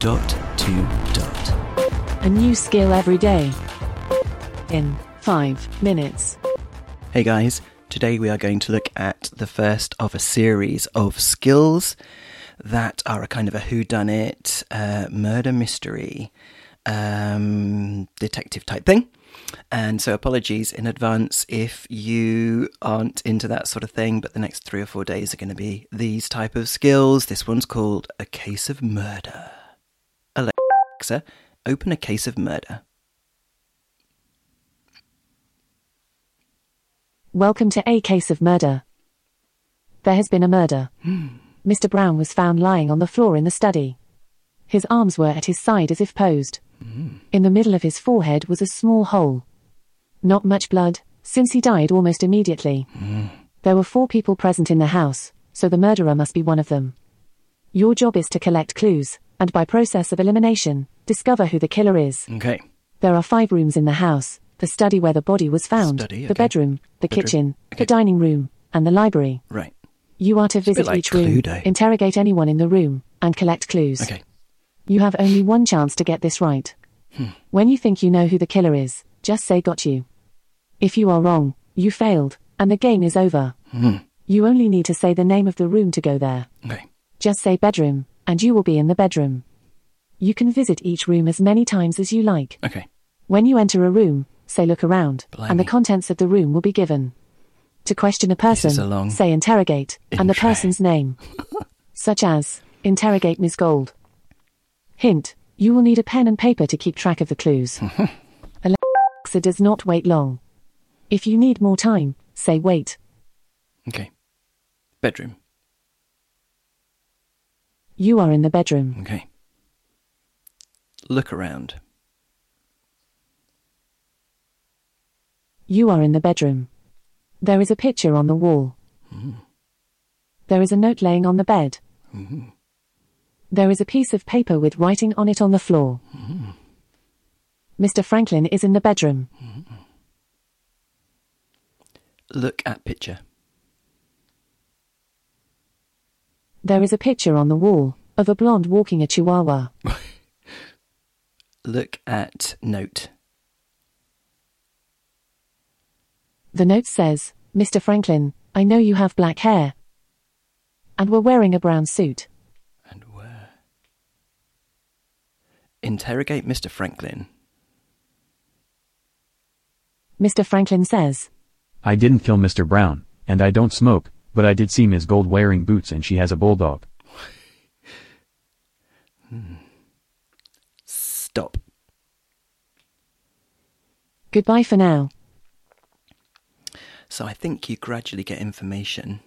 Dot to dot. A new skill every day. In five minutes. Hey guys, today we are going to look at the first of a series of skills that are a kind of a whodunit, uh, murder mystery, um, detective type thing. And so, apologies in advance if you aren't into that sort of thing, but the next three or four days are going to be these type of skills. This one's called A Case of Murder. Alexa, open a case of murder. Welcome to A Case of Murder. There has been a murder. Hmm. Mr. Brown was found lying on the floor in the study. His arms were at his side as if posed. Hmm. In the middle of his forehead was a small hole. Not much blood, since he died almost immediately. Hmm. There were four people present in the house, so the murderer must be one of them. Your job is to collect clues, and by process of elimination, discover who the killer is. Okay. There are five rooms in the house the study where the body was found, Study, the bedroom, the Bedroom, kitchen, okay. the dining room, and the library. Right. You are to bit visit like each room, interrogate anyone in the room, and collect clues. Okay. You have only one chance to get this right. Hmm. When you think you know who the killer is, just say got you. If you are wrong, you failed, and the game is over. Hmm. You only need to say the name of the room to go there. Okay. Just say bedroom, and you will be in the bedroom. You can visit each room as many times as you like. Okay. When you enter a room, say look around, and the contents of the room will be given. To question a person, a long say interrogate, and the person's name. such as, interrogate Miss Gold. Hint, you will need a pen and paper to keep track of the clues. Alexa does not wait long. If you need more time, say wait. Okay. Bedroom. You are in the bedroom. Okay. Look around. You are in the bedroom. There is a picture on the wall. Mm-hmm. There is a note laying on the bed. Mm-hmm. There is a piece of paper with writing on it on the floor. Mm-hmm. Mr. Franklin is in the bedroom. Look at picture. There is a picture on the wall of a blonde walking a chihuahua. Look at note. The note says, Mr. Franklin, I know you have black hair. And were wearing a brown suit. And where? Interrogate Mr. Franklin. Mr. Franklin says, I didn't kill Mr. Brown, and I don't smoke, but I did see Miss Gold wearing boots and she has a bulldog. Stop. Goodbye for now. So I think you gradually get information.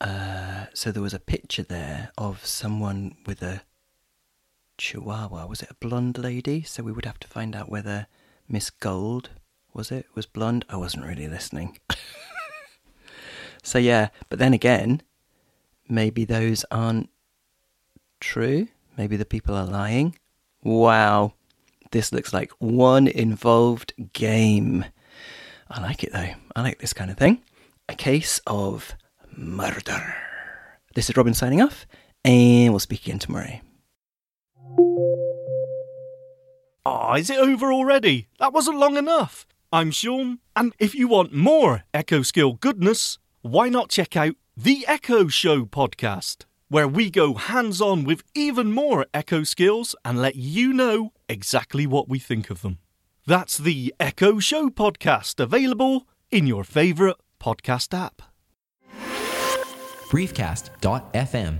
Uh, so there was a picture there of someone with a chihuahua. Was it a blonde lady? So we would have to find out whether Miss Gold was it was blonde. I wasn't really listening. so yeah, but then again, maybe those aren't true. Maybe the people are lying. Wow, this looks like one involved game. I like it though. I like this kind of thing. A case of murder. This is Robin signing off, and we'll speak again tomorrow. Ah, is it over already? That wasn't long enough. I'm Sean, and if you want more Echo Skill goodness, why not check out the Echo Show podcast, where we go hands on with even more Echo skills and let you know exactly what we think of them. That's the Echo Show podcast, available in your favourite podcast app. briefcast.fm